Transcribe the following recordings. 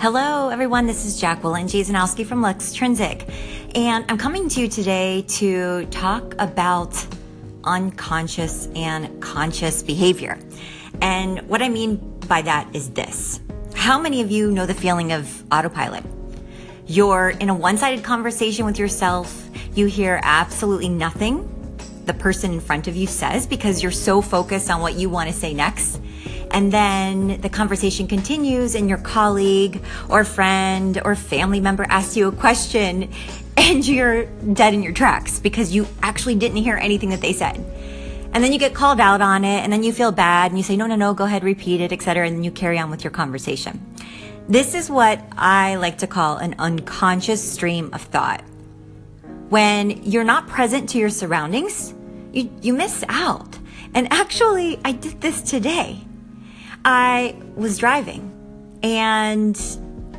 Hello, everyone. This is Jacqueline Jasanowski from Luxtrinsic, and I'm coming to you today to talk about unconscious and conscious behavior. And what I mean by that is this. How many of you know the feeling of autopilot? You're in a one-sided conversation with yourself. You hear absolutely nothing the person in front of you says because you're so focused on what you want to say next. And then the conversation continues and your colleague or friend or family member asks you a question and you're dead in your tracks because you actually didn't hear anything that they said. And then you get called out on it and then you feel bad and you say, no, no, no, go ahead, repeat it, etc. And then you carry on with your conversation. This is what I like to call an unconscious stream of thought. When you're not present to your surroundings, you, you miss out. And actually, I did this today. I was driving and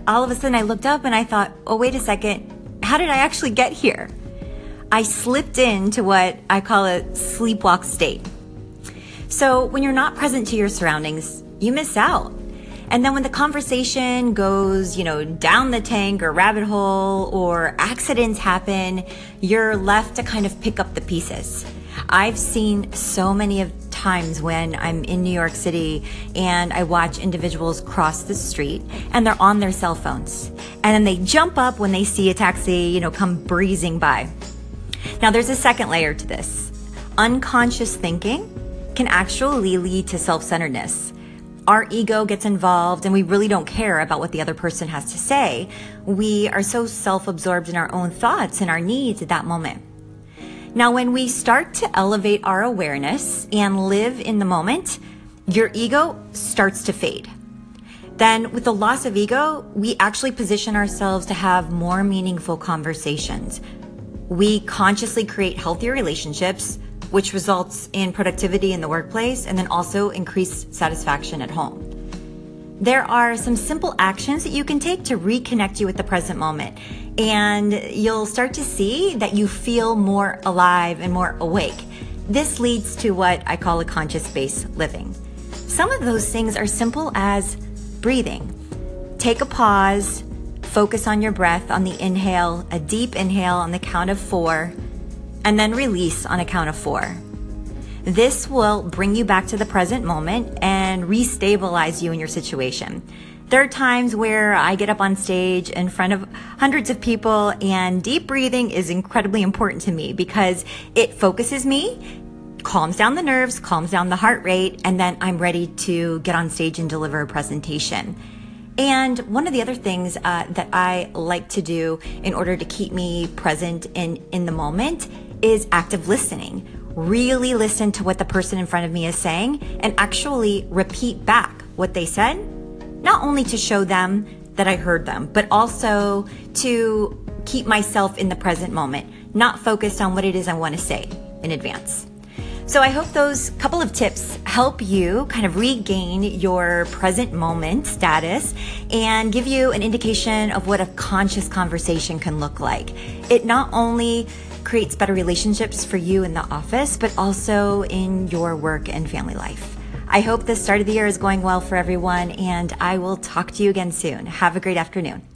all of a sudden I looked up and I thought, oh, wait a second. How did I actually get here? I slipped into what I call a sleepwalk state. So when you're not present to your surroundings, you miss out. And then when the conversation goes, you know, down the tank or rabbit hole or accidents happen, you're left to kind of pick up the pieces. I've seen so many of times when I'm in New York City and I watch individuals cross the street and they're on their cell phones. And then they jump up when they see a taxi, you know, come breezing by. Now there's a second layer to this. Unconscious thinking can actually lead to self-centeredness. Our ego gets involved and we really don't care about what the other person has to say. We are so self-absorbed in our own thoughts and our needs at that moment. Now, when we start to elevate our awareness and live in the moment, your ego starts to fade. Then, with the loss of ego, we actually position ourselves to have more meaningful conversations. We consciously create healthier relationships, which results in productivity in the workplace and then also increased satisfaction at home. There are some simple actions that you can take to reconnect you with the present moment and you'll start to see that you feel more alive and more awake. This leads to what I call a conscious based living. Some of those things are simple as breathing. Take a pause, focus on your breath on the inhale, a deep inhale on the count of four, and then release on a count of four. This will bring you back to the present moment and restabilize you in your situation. There are times where I get up on stage in front of hundreds of people and deep breathing is incredibly important to me because it focuses me, calms down the nerves, calms down the heart rate, and then I'm ready to get on stage and deliver a presentation. And one of the other things uh, that I like to do in order to keep me present in, in the moment is active listening. Really listen to what the person in front of me is saying and actually repeat back what they said not only to show them that I heard them, but also to keep myself in the present moment, not focused on what it is I want to say in advance. So I hope those couple of tips help you kind of regain your present moment status and give you an indication of what a conscious conversation can look like. It not only creates better relationships for you in the office, but also in your work and family life. I hope the start of the year is going well for everyone, and I will talk to you again soon. Have a great afternoon.